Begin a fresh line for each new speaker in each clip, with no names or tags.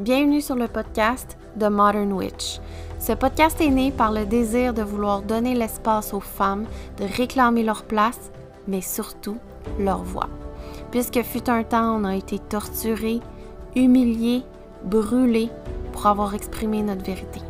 Bienvenue sur le podcast The Modern Witch. Ce podcast est né par le désir de vouloir donner l'espace aux femmes de réclamer leur place, mais surtout leur voix. Puisque fut un temps, on a été torturés, humiliés, brûlés pour avoir exprimé notre vérité.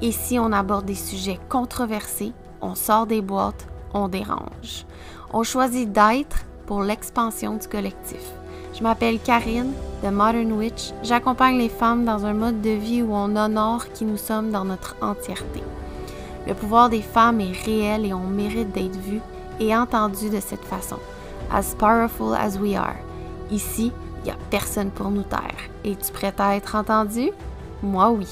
Ici, on aborde des sujets controversés, on sort des boîtes, on dérange. On choisit d'être pour l'expansion du collectif. Je m'appelle Karine de Modern Witch. J'accompagne les femmes dans un mode de vie où on honore qui nous sommes dans notre entièreté. Le pouvoir des femmes est réel et on mérite d'être vu et entendu de cette façon. As powerful as we are. Ici, il n'y a personne pour nous taire. Es-tu prête à être entendu? Moi oui.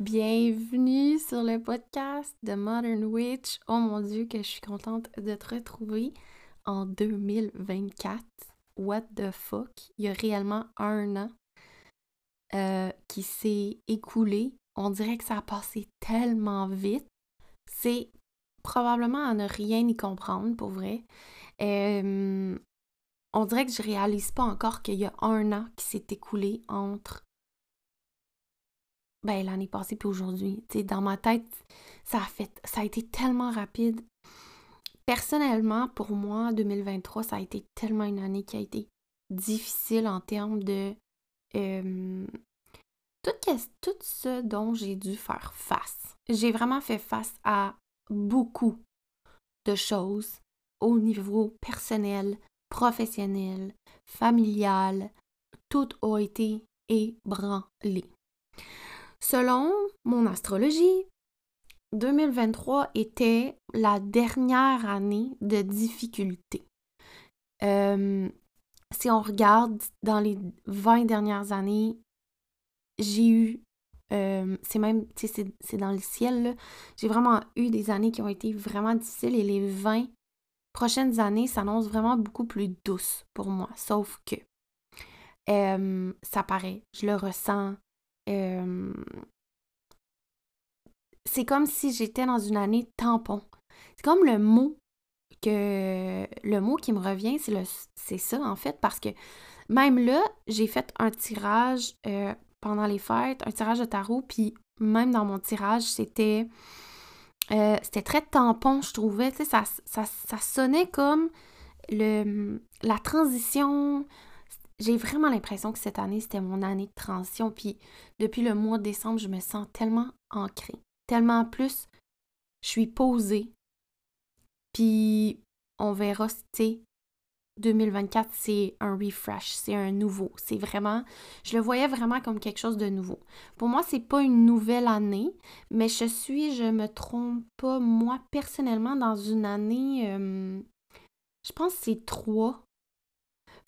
Bienvenue sur le podcast de Modern Witch. Oh mon dieu, que je suis contente de te retrouver en 2024. What the fuck? Il y a réellement un an euh, qui s'est écoulé. On dirait que ça a passé tellement vite. C'est probablement à ne rien y comprendre, pour vrai. Euh, on dirait que je réalise pas encore qu'il y a un an qui s'est écoulé entre ben, l'année passée puis aujourd'hui. dans ma tête, ça a fait ça a été tellement rapide. Personnellement, pour moi, 2023, ça a été tellement une année qui a été difficile en termes de euh, tout, tout ce dont j'ai dû faire face. J'ai vraiment fait face à beaucoup de choses au niveau personnel, professionnel, familial. Tout a été ébranlé. Selon mon astrologie, 2023 était la dernière année de difficulté. Euh, si on regarde dans les 20 dernières années, j'ai eu, euh, c'est même, c'est dans le ciel, j'ai vraiment eu des années qui ont été vraiment difficiles et les 20 prochaines années s'annoncent vraiment beaucoup plus douces pour moi. Sauf que euh, ça paraît, je le ressens, c'est comme si j'étais dans une année tampon. C'est comme le mot que le mot qui me revient, c'est le c'est ça en fait parce que même là, j'ai fait un tirage euh, pendant les fêtes, un tirage de tarot, puis même dans mon tirage, c'était euh, c'était très tampon, je trouvais, ça, ça, ça, sonnait comme le, la transition, j'ai vraiment l'impression que cette année, c'était mon année de transition. Puis depuis le mois de décembre, je me sens tellement ancrée, tellement plus, je suis posée. Puis on verra, tu sais, 2024, c'est un refresh, c'est un nouveau. C'est vraiment, je le voyais vraiment comme quelque chose de nouveau. Pour moi, c'est pas une nouvelle année, mais je suis, je me trompe pas, moi personnellement, dans une année, je pense que c'est trois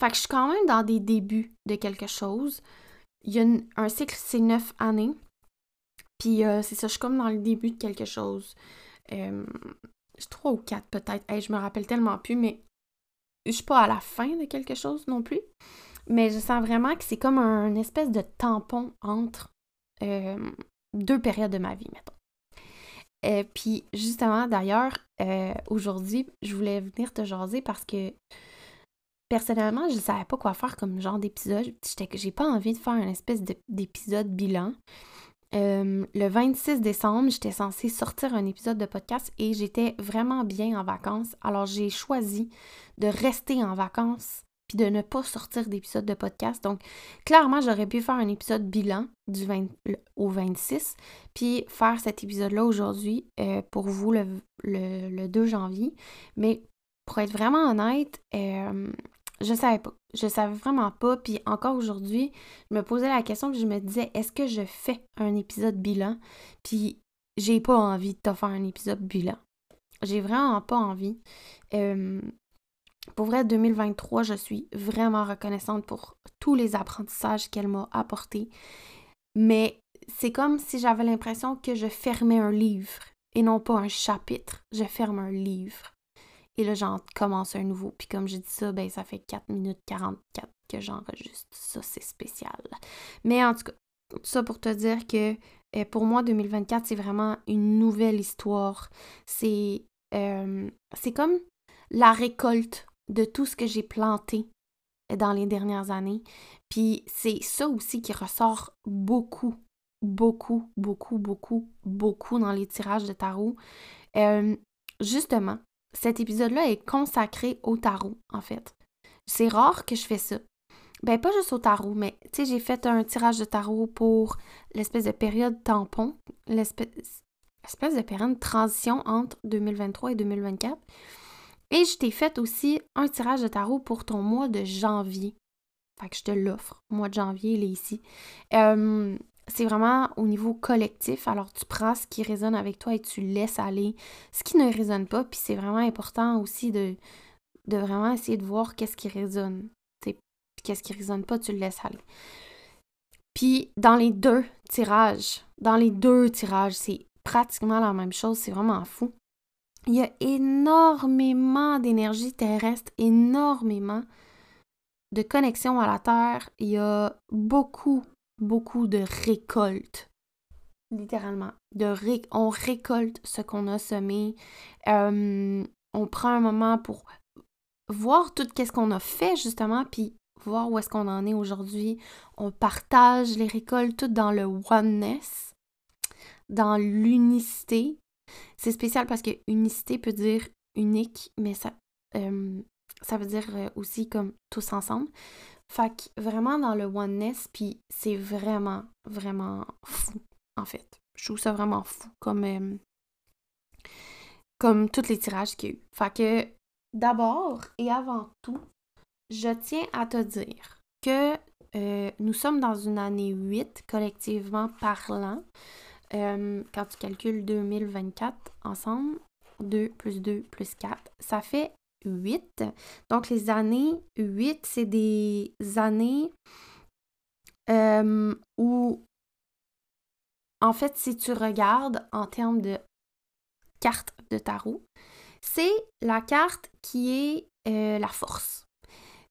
fait que je suis quand même dans des débuts de quelque chose. Il y a un cycle, c'est neuf années. Puis euh, c'est ça, je suis comme dans le début de quelque chose. Euh, trois ou quatre peut-être. je me rappelle tellement plus, mais je suis pas à la fin de quelque chose non plus. Mais je sens vraiment que c'est comme un espèce de tampon entre euh, deux périodes de ma vie, mettons. Et euh, puis justement, d'ailleurs, aujourd'hui, je voulais venir te jaser parce que personnellement, je ne savais pas quoi faire comme genre d'épisode. J'ai pas envie de faire une espèce d'épisode bilan. Euh, le 26 décembre, j'étais censée sortir un épisode de podcast et j'étais vraiment bien en vacances. Alors j'ai choisi de rester en vacances puis de ne pas sortir d'épisode de podcast. Donc clairement, j'aurais pu faire un épisode bilan du 20, au 26 puis faire cet épisode-là aujourd'hui euh, pour vous le, le, 2 janvier. Mais pour être vraiment honnête, euh, je savais pas. Je savais vraiment pas. Puis encore aujourd'hui, je me posais la question puis je me disais, est-ce que je fais un épisode bilan? Puis j'ai pas envie de te faire un épisode bilan. J'ai vraiment pas envie. pour vrai, 2023, je suis vraiment reconnaissante pour tous les apprentissages qu'elle m'a apportés. Mais c'est comme si j'avais l'impression que je fermais un livre et non pas un chapitre. Je ferme un livre. Et là, j'en commence un nouveau. Puis comme j'ai dit ça, ben ça fait 4 minutes 44 que j'enregistre. Ça, c'est spécial. Mais en tout cas, tout ça pour te dire que euh, pour moi, 2024, c'est vraiment une nouvelle histoire. C'est euh, c'est comme la récolte de tout ce que j'ai planté dans les dernières années. Puis c'est ça aussi qui ressort beaucoup, beaucoup, beaucoup, beaucoup, beaucoup dans les tirages de tarot. Euh, justement, cet épisode-là est consacré au tarot, en fait. C'est rare que je fais ça. Ben, pas juste au tarot, mais tu sais, j'ai fait un tirage de tarot pour l'espèce de période tampon, l'espèce de période de transition entre 2023 et 2024. Et je t'ai fait aussi un tirage de tarot pour ton mois de janvier. Fait que je te l'offre. Mois de janvier, il est ici. Euh, c'est vraiment au niveau collectif. Alors, tu prends ce qui résonne avec toi et tu laisses aller ce qui ne résonne pas. Puis c'est vraiment important aussi de, de vraiment essayer de voir qu'est-ce qui résonne. Qu'est-ce qui résonne pas, tu le laisses aller. Puis dans les deux tirages, dans les deux tirages, c'est pratiquement la même chose. C'est vraiment fou. Il y a énormément d'énergie terrestre, énormément de connexion à la Terre. Il y a beaucoup, beaucoup de récoltes. Littéralement. De On récolte ce qu'on a semé. Euh, on prend un moment pour voir tout ce qu'on a fait, justement, puis voir où est-ce qu'on en est aujourd'hui. On partage les récoltes toutes dans le oneness, dans l'unicité, c'est spécial parce que unicité peut dire unique, mais ça, euh, ça veut dire euh, aussi comme tous ensemble. Fait que vraiment dans le oneness, puis c'est vraiment, vraiment fou, en fait. Je trouve ça vraiment fou comme, euh, comme tous les tirages qu'il y a eu. Fait que d'abord et avant tout, je tiens à te dire que nous sommes dans une année 8, collectivement parlant. Euh, quand tu calcules 2024 ensemble, 2 plus 2 plus 4, ça fait 8. Donc les années 8, c'est des années euh, où, en fait, si tu regardes en termes de carte de tarot, c'est la carte qui est euh, la force.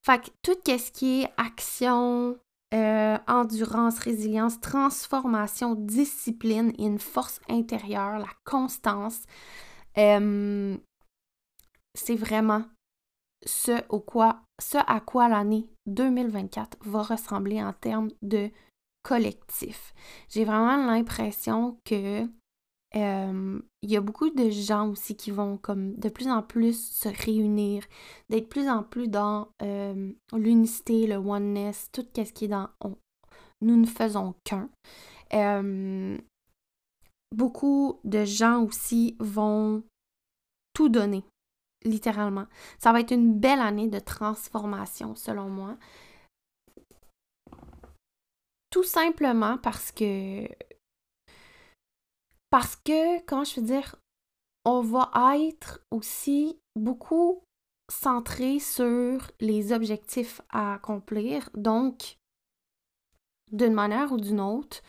Fait que tout ce qui est action, euh, endurance, résilience, transformation, discipline une force intérieure, la constance. C'est vraiment ce, au quoi, ce à quoi l'année 2024 va ressembler en termes de collectif. J'ai vraiment l'impression que il y a beaucoup de gens aussi qui vont comme de plus en plus se réunir, d'être plus en plus dans l'unicité, le oneness, tout ce qui est dans nous ne faisons qu'un. beaucoup de gens aussi vont tout donner, littéralement. Ça va être une belle année de transformation, selon moi. Tout simplement parce que parce que, comment je veux dire, on va être aussi beaucoup centré sur les objectifs à accomplir. Donc, d'une manière ou d'une autre,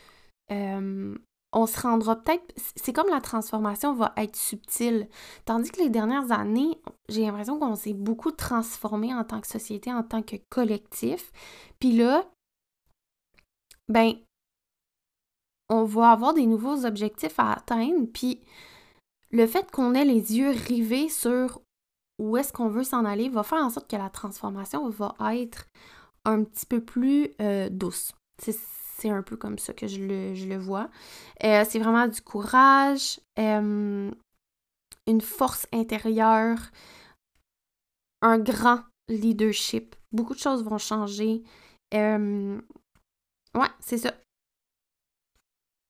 euh, on se rendra peut-être. C'est comme la transformation va être subtile. Tandis que les dernières années, j'ai l'impression qu'on s'est beaucoup transformé en tant que société, en tant que collectif. Puis là, ben, on va avoir des nouveaux objectifs à atteindre, puis le fait qu'on ait les yeux rivés sur où est-ce qu'on veut s'en aller va faire en sorte que la transformation va être un petit peu plus euh, douce. Un peu comme ça que je le, vois. Euh, c'est vraiment du courage, euh, une force intérieure, un grand leadership. Beaucoup de choses vont changer. ouais, c'est ça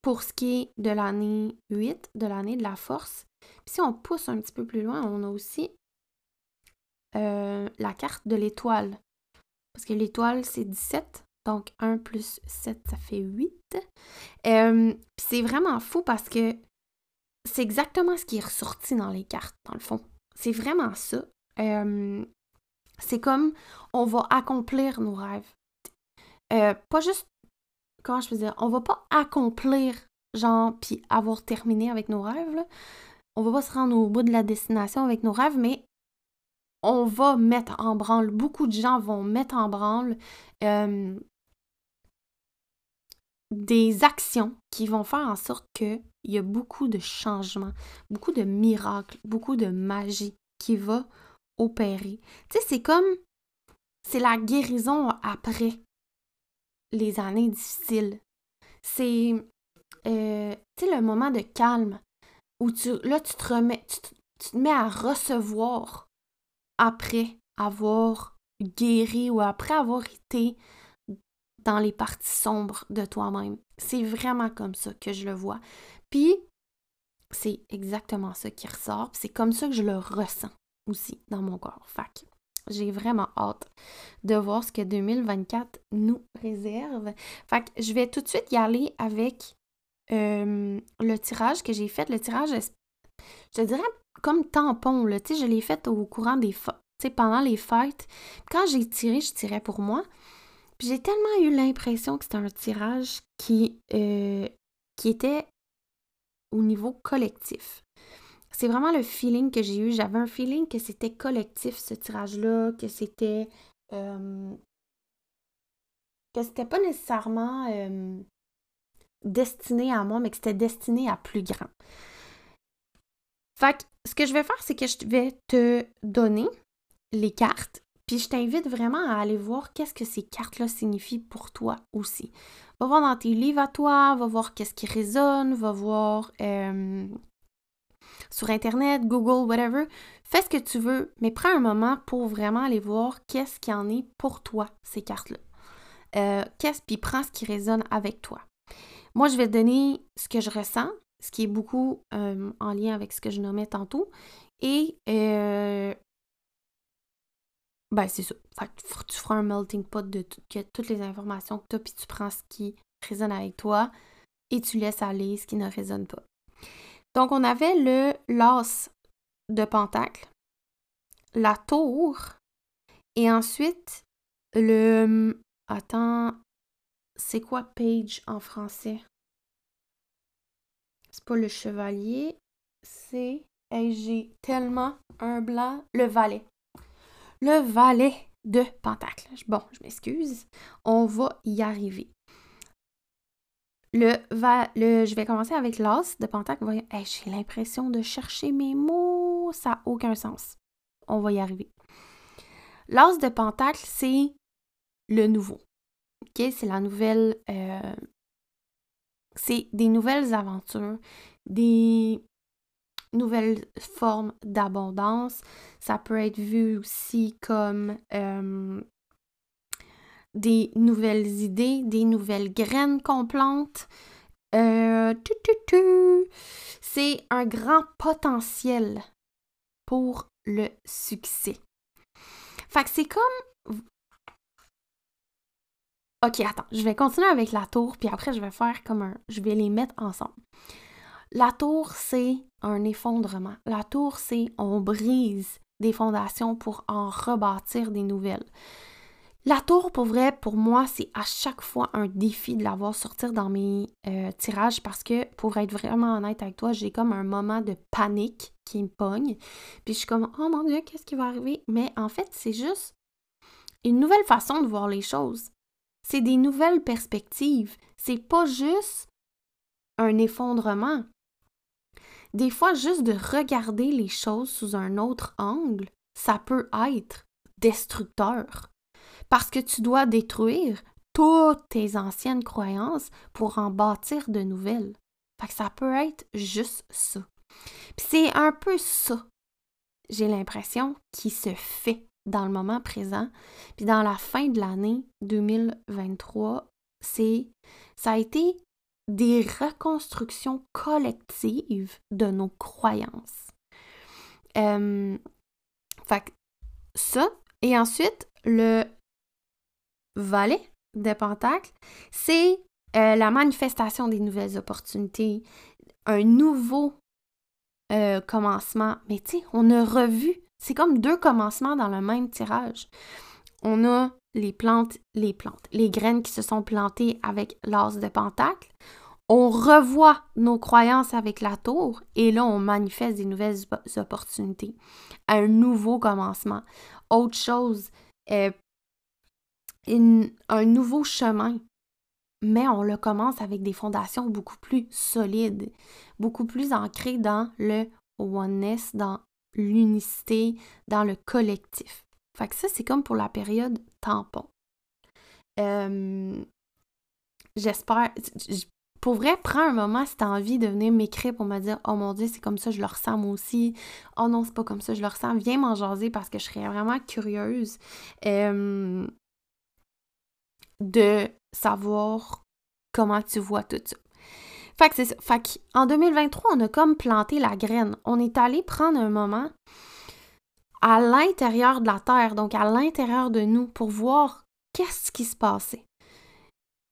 pour ce qui est de l'année 8, de l'année de la force. Puis si on pousse un petit peu plus loin, on a aussi euh, la carte de l'étoile. Parce que l'étoile, c'est 17. Donc 1 plus 7, ça fait 8. Euh, c'est vraiment fou parce que c'est exactement ce qui est ressorti dans les cartes, dans le fond. C'est vraiment ça. Euh, c'est comme on va accomplir nos rêves. pas juste comment je veux dire, on va pas accomplir, genre, puis avoir terminé avec nos rêves, là. On va pas se rendre au bout de la destination avec nos rêves, mais on va mettre en branle, beaucoup de gens vont mettre en branle euh, des actions qui vont faire en sorte qu'il y a beaucoup de changements, beaucoup de miracles, beaucoup de magie qui va opérer. Tu sais, c'est comme c'est la guérison après les années difficiles. C'est euh, le moment de calme où tu, là, tu te remets, tu te mets à recevoir après avoir guéri ou après avoir été dans les parties sombres de toi-même. C'est vraiment comme ça que je le vois. Puis, c'est exactement ça qui ressort. C'est comme ça que je le ressens aussi dans mon corps. Fait j'ai vraiment hâte de voir ce que 2024 nous réserve. Fait que je vais tout de suite y aller avec euh, le tirage que j'ai fait. Le tirage, je te dirais comme tampon. Là. je l'ai fait au courant des fêtes, pendant les fêtes. Quand j'ai tiré, je tirais pour moi. J'ai tellement eu l'impression que c'était un tirage qui, euh, qui était au niveau collectif. C'est vraiment le feeling que j'ai eu. J'avais un feeling que c'était collectif, ce tirage-là, que c'était. Euh, que c'était pas nécessairement euh, destiné à moi, mais que c'était destiné à plus grand. Fait que ce que je vais faire, c'est que je vais te donner les cartes, puis je t'invite vraiment à aller voir qu'est-ce que ces cartes-là signifient pour toi aussi. Va voir dans tes livres à toi, va voir qu'est-ce qui résonne, va voir euh, sur Internet, Google, whatever. Fais ce que tu veux, mais prends un moment pour vraiment aller voir qu'est-ce qui en est pour toi, ces cartes-là. Euh, qu'est-ce, puis prends ce qui résonne avec toi. Moi, je vais te donner ce que je ressens, ce qui est beaucoup euh, en lien avec ce que je nommais tantôt. Et ben, c'est ça. Tu feras un melting pot de toutes les informations que tu as, puis tu prends ce qui résonne avec toi et tu laisses aller ce qui ne résonne pas. Donc, on avait le las de Pentacle, la tour, et ensuite le. Attends, c'est quoi page en français? C'est pas le chevalier, c'est. j'ai tellement un blanc. Le valet. Le valet de Pentacle. Bon, je m'excuse. On va y arriver. Le, va, le, je vais commencer avec l'as de Pentacle. j'ai l'impression de chercher mes mots. Ça n'a aucun sens. On va y arriver. L'as de Pentacle, c'est le nouveau. C'est la nouvelle. Euh, c'est des nouvelles aventures, des nouvelles formes d'abondance. Ça peut être vu aussi comme euh, des nouvelles idées, des nouvelles graines qu'on plante. Euh, c'est un grand potentiel pour le succès. Fait que c'est comme. Ok, attends, je vais continuer avec la tour, puis après je vais faire comme un. Je vais les mettre ensemble. La tour, c'est un effondrement. La tour, c'est on brise des fondations pour en rebâtir des nouvelles. La tour, pour vrai, pour moi, c'est à chaque fois un défi de l'avoir sortir dans mes euh, tirages parce que, pour être vraiment honnête avec toi, j'ai comme un moment de panique qui me pogne. Puis je suis comme, oh mon Dieu, qu'est-ce qui va arriver? Mais en fait, c'est juste une nouvelle façon de voir les choses. C'est des nouvelles perspectives. C'est pas juste un effondrement. Des fois, juste de regarder les choses sous un autre angle, ça peut être destructeur parce que tu dois détruire toutes tes anciennes croyances pour en bâtir de nouvelles. Fait que ça peut être juste ça. Puis c'est un peu ça, j'ai l'impression, qui se fait dans le moment présent. Puis dans la fin de l'année 2023, c'est ça a été des reconstructions collectives de nos croyances. Euh, fait ça, et ensuite, le valet de Pentacle, c'est euh, la manifestation des nouvelles opportunités, un nouveau euh, commencement. Mais tu sais, on a revu, c'est comme deux commencements dans le même tirage. On a les plantes, les plantes, les graines qui se sont plantées avec l'as de Pentacle. On revoit nos croyances avec la tour et là, on manifeste des nouvelles opportunités, un nouveau commencement. Autre chose, euh, un nouveau chemin. Mais on le commence avec des fondations beaucoup plus solides, beaucoup plus ancrées dans le oneness, dans l'unicité, dans le collectif. Fait que ça, c'est comme pour la période tampon. Euh, j'espère. Pour vrai, prends un moment si t'as envie de venir m'écrire pour me dire Oh mon Dieu, c'est comme ça, je le ressens aussi. Oh non, c'est pas comme ça, je le ressens. Viens m'en jaser parce que je serais vraiment curieuse euh, de savoir comment tu vois tout ça. Fait que c'est ça. Fait qu'en 2023, on a comme planté la graine. On est allé prendre un moment à l'intérieur de la Terre, donc à l'intérieur de nous, pour voir qu'est-ce qui se passait.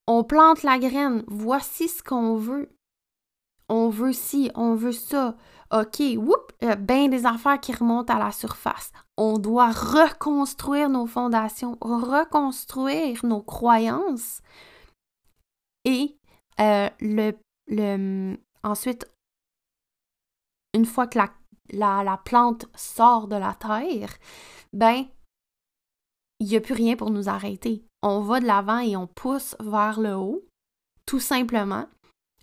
On plante la graine, voici ce qu'on veut. On veut ci, on veut ça. OK, whoop, ben des affaires qui remontent à la surface. On doit reconstruire nos fondations, reconstruire nos croyances. Et euh, le, le, ensuite, une fois que la, la, la plante sort de la terre, ben, il n'y a plus rien pour nous arrêter. On va de l'avant et on pousse vers le haut, tout simplement,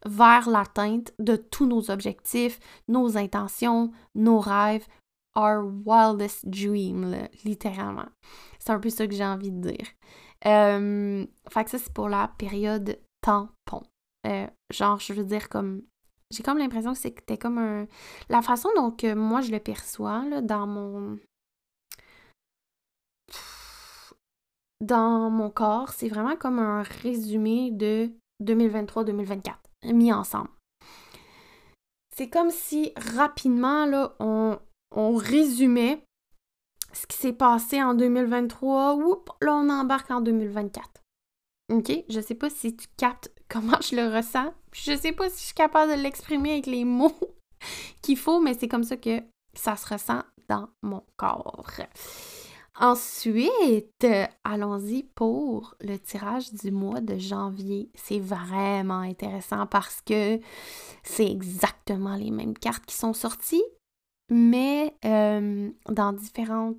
vers l'atteinte de tous nos objectifs, nos intentions, nos rêves, our wildest dream, littéralement. C'est un peu ça que j'ai envie de dire. Euh, fait que ça, c'est pour la période tampon. Euh, genre, je veux dire, comme. J'ai comme l'impression que c'était comme un. La façon dont moi je le perçois, là, dans mon. Dans mon corps, c'est vraiment comme un résumé de 2023-2024, mis ensemble. C'est comme si rapidement, là, on, on résumait ce qui s'est passé en 2023. Oups, là, on embarque en 2024. OK? Je sais pas si tu captes comment je le ressens. Je sais pas si je suis capable de l'exprimer avec les mots qu'il faut, mais c'est comme ça que ça se ressent dans mon corps. Ensuite, allons-y pour le tirage du mois de janvier. C'est vraiment intéressant parce que c'est exactement les mêmes cartes qui sont sorties, mais euh, dans différentes...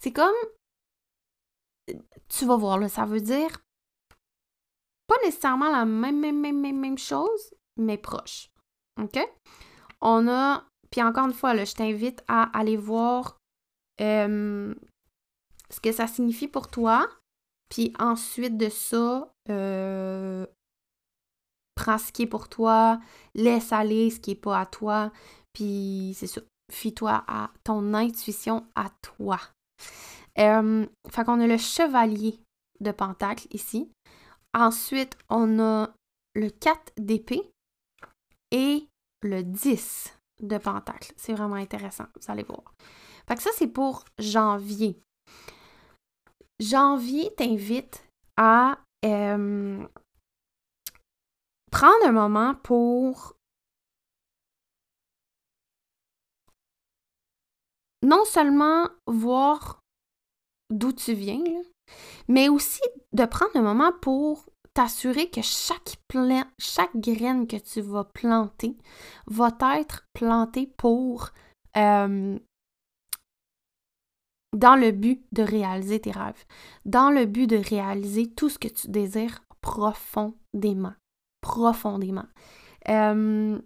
C'est comme... Tu vas voir, là, ça veut dire pas nécessairement la même, même, même, même, même chose, mais proche. OK? On a, puis encore une fois, là, je t'invite à aller voir euh, ce que ça signifie pour toi. Puis ensuite de ça, euh, prends ce qui est pour toi, laisse aller ce qui n'est pas à toi. Puis c'est ça, fie-toi à ton intuition à toi. Euh, fait qu'on a le chevalier de Pentacle ici. Ensuite, on a le 4 d'épée et le 10 de pentacle. C'est vraiment intéressant, vous allez voir. Fait que ça, c'est pour janvier. Janvier t'invite à euh, prendre un moment pour non seulement voir d'où tu viens, mais aussi de prendre un moment pour t'assurer que chaque, chaque graine que tu vas planter va être plantée pour euh, dans le but de réaliser tes rêves, dans le but de réaliser tout ce que tu désires profondément, profondément. Euh,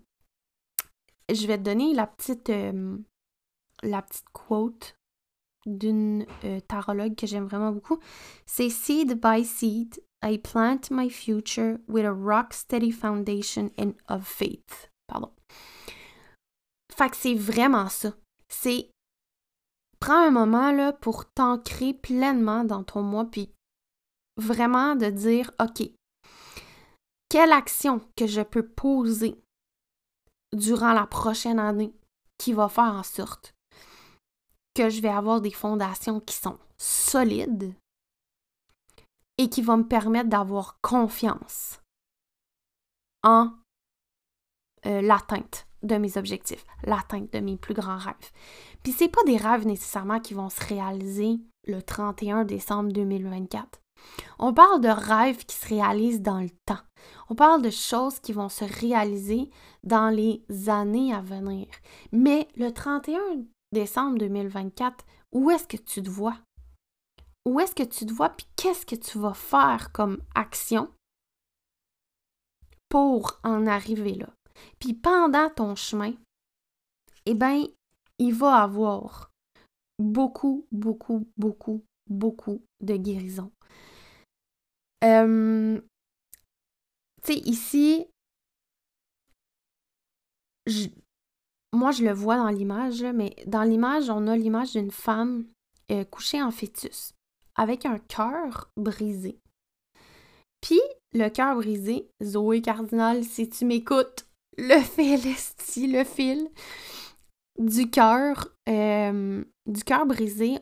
je vais te donner la petite, euh, la petite quote d'une euh, tarologue que j'aime vraiment beaucoup. C'est Seed by Seed, I plant my future with a rock steady foundation and of faith. Pardon. Fait que c'est vraiment ça. C'est prends un moment là pour t'ancrer pleinement dans ton moi puis vraiment de dire OK. Quelle action que je peux poser durant la prochaine année qui va faire en sorte je vais avoir des fondations qui sont solides et qui vont me permettre d'avoir confiance en euh, l'atteinte de mes objectifs, l'atteinte de mes plus grands rêves. Puis c'est pas des rêves nécessairement qui vont se réaliser le 31 décembre 2024. On parle de rêves qui se réalisent dans le temps. On parle de choses qui vont se réaliser dans les années à venir. Mais le 31 décembre 2024, où est-ce que tu te vois? Où est-ce que tu te vois? Puis qu'est-ce que tu vas faire comme action pour en arriver là? Puis pendant ton chemin, eh bien, il va avoir beaucoup, beaucoup, beaucoup, beaucoup de guérison. Euh, tu sais, ici, moi, je le vois dans l'image, mais dans l'image, on a l'image d'une femme euh, couchée en fœtus avec un cœur brisé. Puis, le cœur brisé, Zoé Cardinal, si tu m'écoutes, le fil, le fil du cœur, euh, du cœur brisé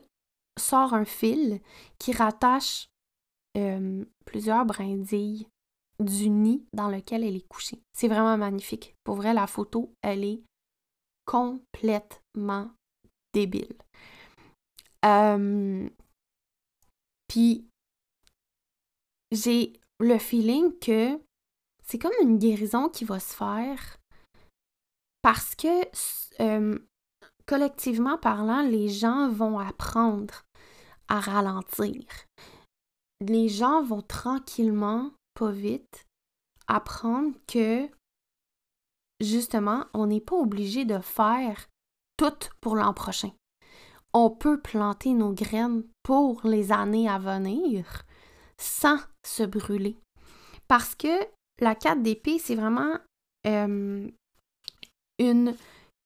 sort un fil qui rattache euh, plusieurs brindilles du nid dans lequel elle est couchée. C'est vraiment magnifique. Pour vrai, la photo, elle est complètement débile. Euh, puis, j'ai le feeling que c'est comme une guérison qui va se faire parce que, euh, collectivement parlant, les gens vont apprendre à ralentir. Les gens vont tranquillement, pas vite, apprendre que justement, on n'est pas obligé de faire tout pour l'an prochain. On peut planter nos graines pour les années à venir sans se brûler. Parce que la carte d'épée, c'est vraiment euh, une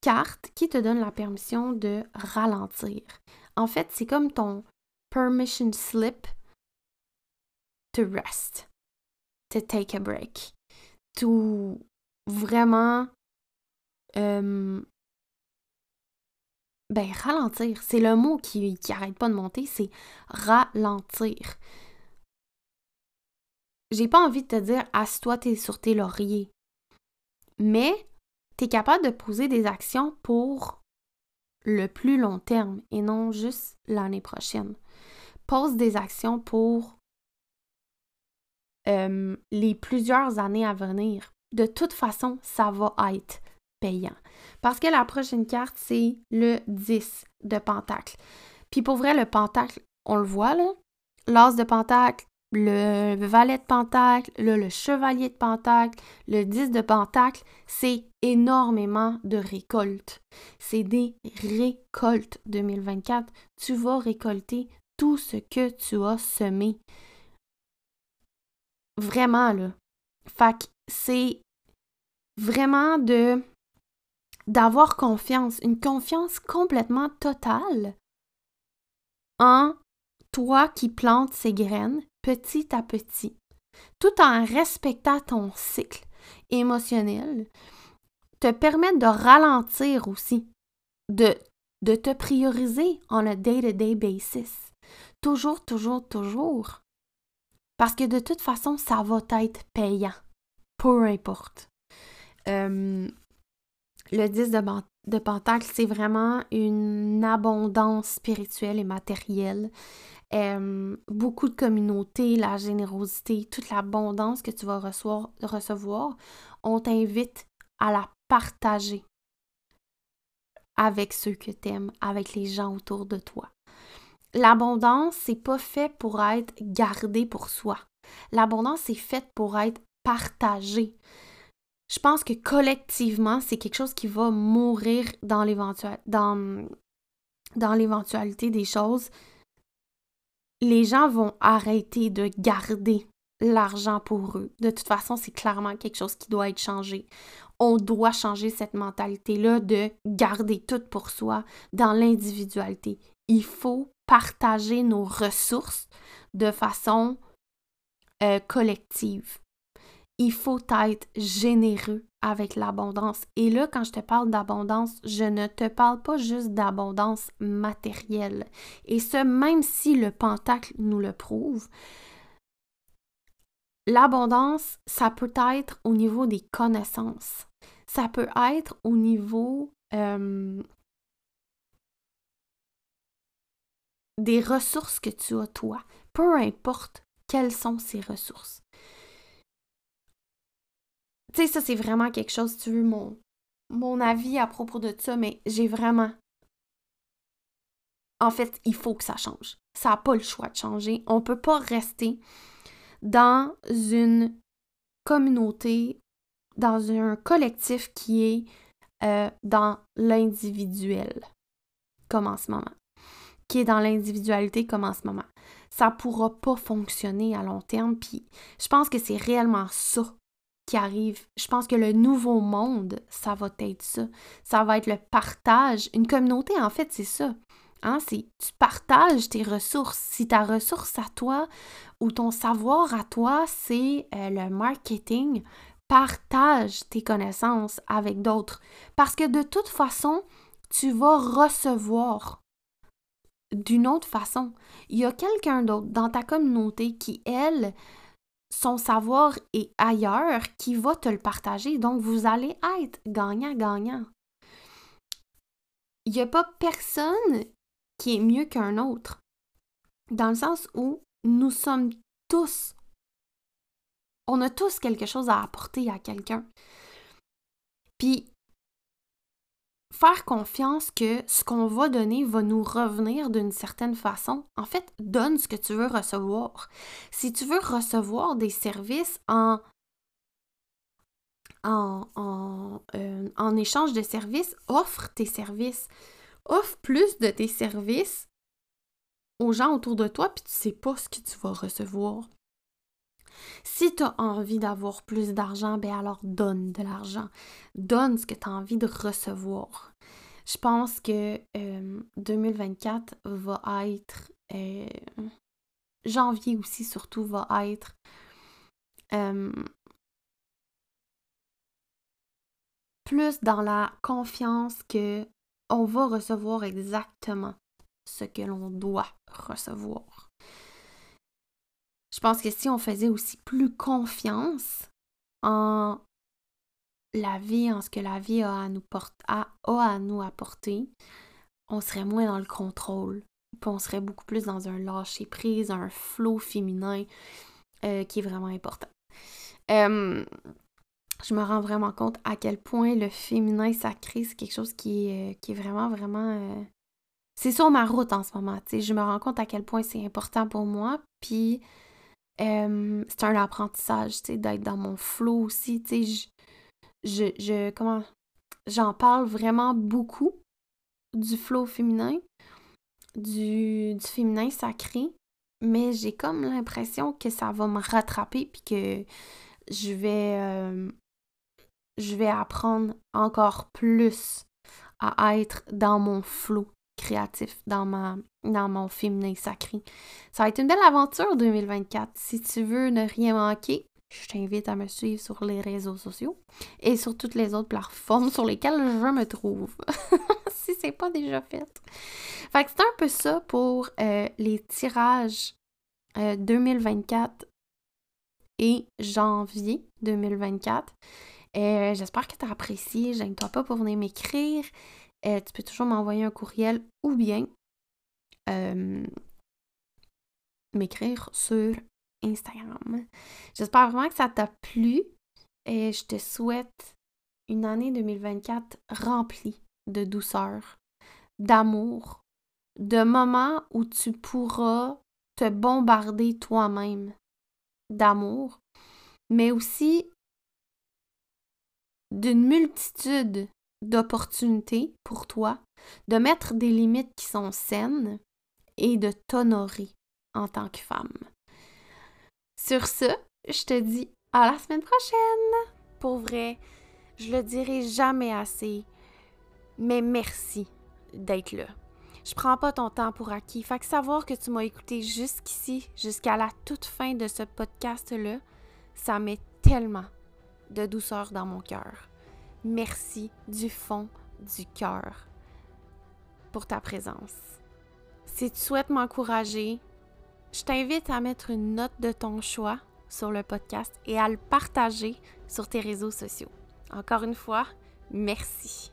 carte qui te donne la permission de ralentir. En fait, c'est comme ton permission slip to rest, to take a break, to vraiment ben ralentir. C'est le mot qui, qui arrête pas de monter, c'est ralentir. J'ai pas envie de te dire assis-toi t'es sur tes lauriers. Mais tu es capable de poser des actions pour le plus long terme et non juste l'année prochaine. Pose des actions pour les plusieurs années à venir de toute façon, ça va être payant. Parce que la prochaine carte, c'est le 10 de Pentacle. Puis pour vrai, le Pentacle, on le voit là. L'As de Pentacle, le Valet de Pentacle, le Chevalier de Pentacle, le 10 de Pentacle, c'est énormément de récoltes. C'est des récoltes 2024. Tu vas récolter tout ce que tu as semé. Vraiment, là. Fait c'est vraiment de d'avoir confiance, une confiance complètement totale en toi qui plantes ces graines petit à petit, tout en respectant ton cycle émotionnel, te permettre de ralentir aussi, de, de te prioriser en a day-to-day basis. Toujours, toujours, toujours. Parce que de toute façon, ça va être payant. Peu importe. Euh, le 10 de, Pentacle, c'est vraiment une abondance spirituelle et matérielle. Euh, beaucoup de communauté, la générosité, toute l'abondance que tu vas recevoir, on t'invite à la partager avec ceux que tu aimes, avec les gens autour de toi. L'abondance, c'est pas fait pour être gardé pour soi. L'abondance, c'est fait pour être partagée je pense que collectivement, c'est quelque chose qui va mourir dans l'éventualité des choses. Les gens vont arrêter de garder l'argent pour eux. De toute façon, c'est clairement quelque chose qui doit être changé. On doit changer cette mentalité-là de garder tout pour soi dans l'individualité. Il faut partager nos ressources de façon euh, collective il faut être généreux avec l'abondance. Et là, quand je te parle d'abondance, je ne te parle pas juste d'abondance matérielle. Et ce, même si le pentacle nous le prouve, l'abondance, ça peut être au niveau des connaissances. Ça peut être au niveau euh, des ressources que tu as toi. Peu importe quelles sont ces ressources tu sais, ça, c'est vraiment quelque chose, si tu veux, mon, avis à propos de ça, mais j'ai vraiment. En fait, il faut que ça change. Ça n'a pas le choix de changer. On ne peut pas rester dans une communauté, dans un collectif qui est euh, dans l'individuel, comme en ce moment. qui est dans l'individualité comme en ce moment. Ça pourra pas fonctionner à long terme, puis je pense que c'est réellement ça qui arrive. Je pense que le nouveau monde, ça va être ça. Ça va être le partage. Une communauté, en fait, c'est ça. Hein? Tu partages tes ressources. Si ta ressource à toi ou ton savoir à toi, c'est euh, le marketing, partage tes connaissances avec d'autres. Parce que de toute façon, tu vas recevoir d'une autre façon. Il y a quelqu'un d'autre dans ta communauté qui, elle, son savoir est ailleurs, qui va te le partager. Donc, vous allez être gagnant-gagnant. Il n'y a pas personne qui est mieux qu'un autre. Dans le sens où nous sommes tous, on a tous quelque chose à apporter à quelqu'un. Puis, faire confiance que ce qu'on va donner va nous revenir d'une certaine façon. En fait, donne ce que tu veux recevoir. Si tu veux recevoir des services en en, en, euh, échange de services, offre tes services. Offre plus de tes services aux gens autour de toi, puis tu sais pas ce que tu vas recevoir. Si tu as envie d'avoir plus d'argent, ben alors donne de l'argent. Donne ce que tu as envie de recevoir. Je pense que 2024 euh, va être... Euh, janvier aussi surtout va être... Euh, plus dans la confiance que on va recevoir exactement ce que l'on doit recevoir. Je pense que si on faisait aussi plus confiance en la vie, en ce que la vie a à nous, a, à nous apporter, on serait moins dans le contrôle. Puis on serait beaucoup plus dans un lâcher prise, un flot féminin euh, qui est vraiment important. je me rends vraiment compte à quel point le féminin sacré, c'est quelque chose qui est, euh, qui est vraiment, vraiment. Euh, c'est sur ma route en ce moment. Je me rends compte à quel point c'est important pour moi. Puis c'est un apprentissage, tu sais, d'être dans mon flow aussi, tu sais, je, je, comment, j'en parle vraiment beaucoup du flow féminin, du, du féminin sacré, mais j'ai comme l'impression que ça va me rattraper puis que je vais, je vais apprendre encore plus à être dans mon flow créatif dans, ma, dans mon féminin sacré. Ça va être une belle aventure 2024. Si tu veux ne rien manquer, je t'invite à me suivre sur les réseaux sociaux et sur toutes les autres plateformes sur lesquelles je me trouve. si c'est pas déjà fait. Fait que c'est un peu ça pour euh, les tirages 2024 euh, et janvier 2024. Euh, j'espère que tu as apprécié. Je toi pas pour venir m'écrire. Euh, tu peux toujours m'envoyer un courriel ou bien euh, m'écrire sur Instagram. J'espère vraiment que ça t'a plu et je te souhaite une année 2024 remplie de douceur, d'amour, de moments où tu pourras te bombarder toi-même d'amour, mais aussi d'une multitude d'opportunités pour toi, de mettre des limites qui sont saines et de t'honorer en tant que femme. Sur ce, je te dis à la semaine prochaine. Pour vrai, je le dirai jamais assez, mais merci d'être là. Je prends pas ton temps pour acquis. Fait que savoir que tu m'as écouté jusqu'ici, jusqu'à la toute fin de ce podcast-là, ça met tellement de douceur dans mon cœur. Merci du fond du cœur pour ta présence. Si tu souhaites m'encourager, je t'invite à mettre une note de ton choix sur le podcast et à le partager sur tes réseaux sociaux. Encore une fois, merci.